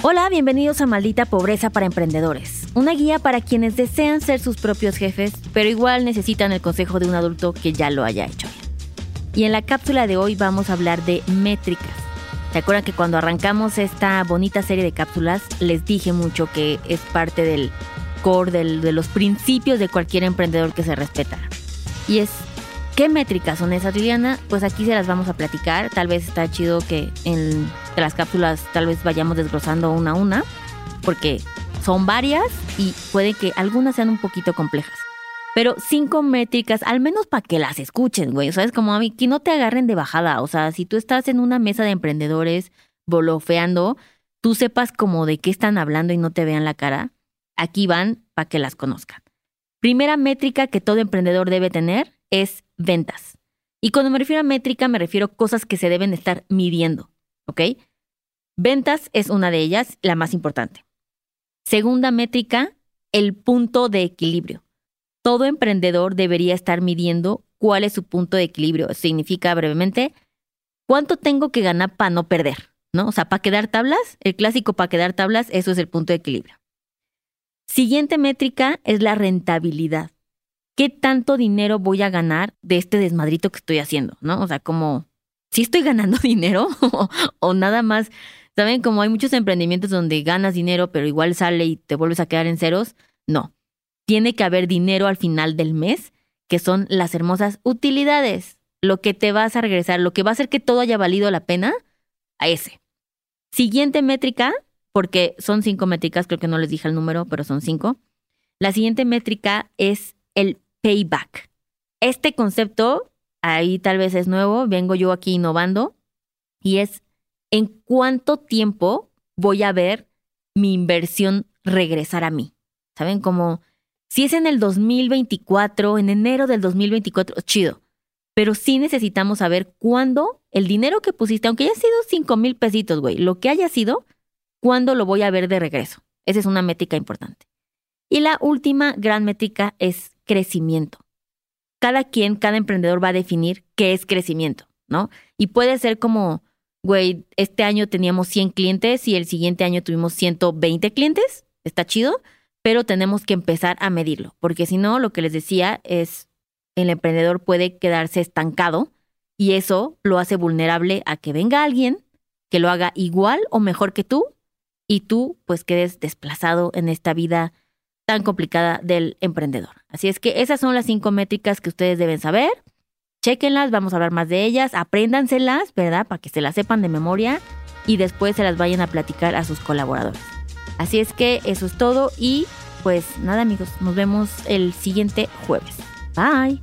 Hola, bienvenidos a Maldita Pobreza para Emprendedores, una guía para quienes desean ser sus propios jefes, pero igual necesitan el consejo de un adulto que ya lo haya hecho. Y en la cápsula de hoy vamos a hablar de métricas. ¿Se acuerdan que cuando arrancamos esta bonita serie de cápsulas les dije mucho que es parte del core, de los principios de cualquier emprendedor que se respeta? Y es ¿Qué métricas son esas, Liliana? Pues aquí se las vamos a platicar. Tal vez está chido que en las cápsulas tal vez vayamos desglosando una a una, porque son varias y puede que algunas sean un poquito complejas. Pero cinco métricas, al menos para que las escuchen, güey. O sea, es como a mí, que no te agarren de bajada. O sea, si tú estás en una mesa de emprendedores bolofeando, tú sepas como de qué están hablando y no te vean la cara. Aquí van para que las conozcan. Primera métrica que todo emprendedor debe tener es ventas. Y cuando me refiero a métrica, me refiero a cosas que se deben estar midiendo, ¿ok? Ventas es una de ellas, la más importante. Segunda métrica, el punto de equilibrio. Todo emprendedor debería estar midiendo cuál es su punto de equilibrio. Significa brevemente, ¿cuánto tengo que ganar para no perder? ¿No? O sea, para quedar tablas, el clásico para quedar tablas, eso es el punto de equilibrio. Siguiente métrica es la rentabilidad. ¿Qué tanto dinero voy a ganar de este desmadrito que estoy haciendo? ¿No? O sea, como, ¿sí estoy ganando dinero o, nada más? ¿Saben? Como hay muchos emprendimientos donde ganas dinero, pero igual sale y te vuelves a quedar en ceros. No. Tiene que haber dinero al final del mes, que son las hermosas utilidades. Lo que te vas a regresar, lo que va a hacer que todo haya valido la pena, a ese. Siguiente métrica, porque son cinco métricas, creo que no les dije el número, pero son cinco. La siguiente métrica es el payback. Este concepto ahí tal vez es nuevo, vengo yo aquí innovando y es en cuánto tiempo voy a ver mi inversión regresar a mí. ¿Saben? Como si es en el 2024, en enero del 2024, chido. Pero sí necesitamos saber cuándo el dinero que pusiste, aunque haya sido 5 mil pesitos, güey, lo que haya sido, cuándo lo voy a ver de regreso. Esa es una métrica importante. Y la última gran métrica es crecimiento. Cada quien, cada emprendedor va a definir qué es crecimiento, ¿no? Y puede ser como, güey, este año teníamos 100 clientes y el siguiente año tuvimos 120 clientes, está chido, pero tenemos que empezar a medirlo, porque si no, lo que les decía es, el emprendedor puede quedarse estancado y eso lo hace vulnerable a que venga alguien que lo haga igual o mejor que tú y tú pues quedes desplazado en esta vida tan complicada del emprendedor. Así es que esas son las cinco métricas que ustedes deben saber. Chequenlas, vamos a hablar más de ellas, apréndanselas, ¿verdad? Para que se las sepan de memoria y después se las vayan a platicar a sus colaboradores. Así es que eso es todo y pues nada amigos, nos vemos el siguiente jueves. Bye.